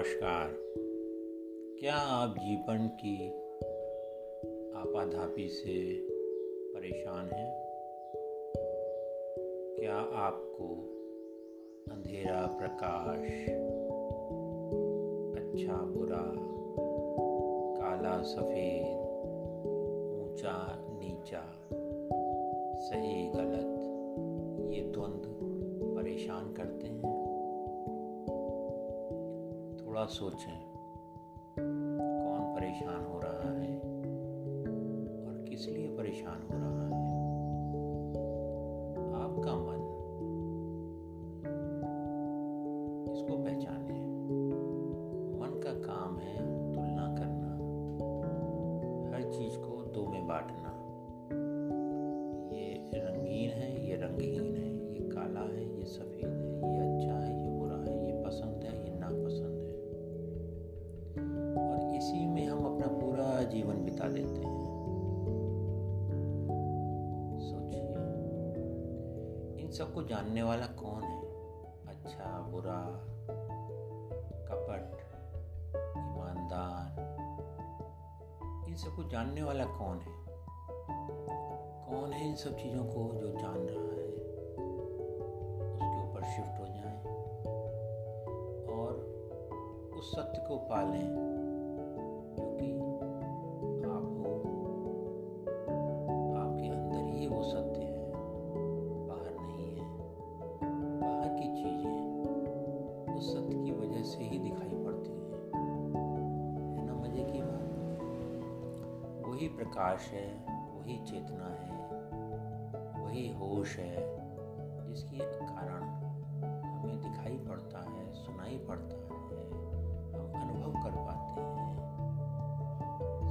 नमस्कार। क्या आप जीवन की आपाधापी से परेशान हैं? क्या आपको अंधेरा, प्रकाश अच्छा बुरा, काला, सफ़ेद, ऊँचा, नीचा, सही, गलत, ये द्वंद्व परेशान करते हैं? थोड़ा सोचें, कौन परेशान हो रहा है और किस लिए परेशान हो रहा है। आपका मन इसको पहचाने? मन का काम है तुलना करना। हर चीज़ को दो में बांटना। जीवन बिता देते हैं। सोचिए। इन सबको जानने वाला कौन है? अच्छा बुरा, कपट, ईमानदार, इन सबको जानने वाला कौन है? कौन है इन सब चीज़ों को जो जान रहा है? उसके ऊपर शिफ्ट हो जाए और उस सत्य को पालें क्योंकि वो सत्य है। बाहर नहीं है। बाहर की चीज़ें उस सत्य की वजह से ही दिखाई पड़ती हैं। है ना, मज़े की बात? वही प्रकाश है, वही चेतना है, वही होश है, जिसके कारण हमें दिखाई पड़ता है, सुनाई पड़ता है, हम अनुभव कर पाते हैं।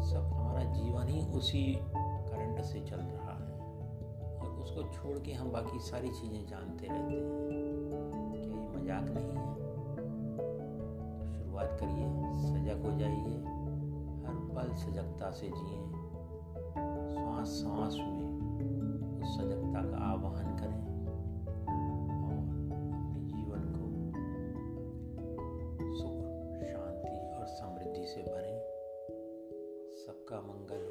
सब हमारा जीवन ही उसी करंट से चल रहा है उसको छोड़ के हम बाकी सारी चीज़ें जानते रहते हैं। क्या ये मज़ाक नहीं है? तो शुरुआत करिए, सजग हो जाइए, हर पल सजगता से जिए। श्वास श्वास में उस सजगता का आवाहन करें और अपने जीवन को सुख, शांति और समृद्धि से भरें। सबका मंगल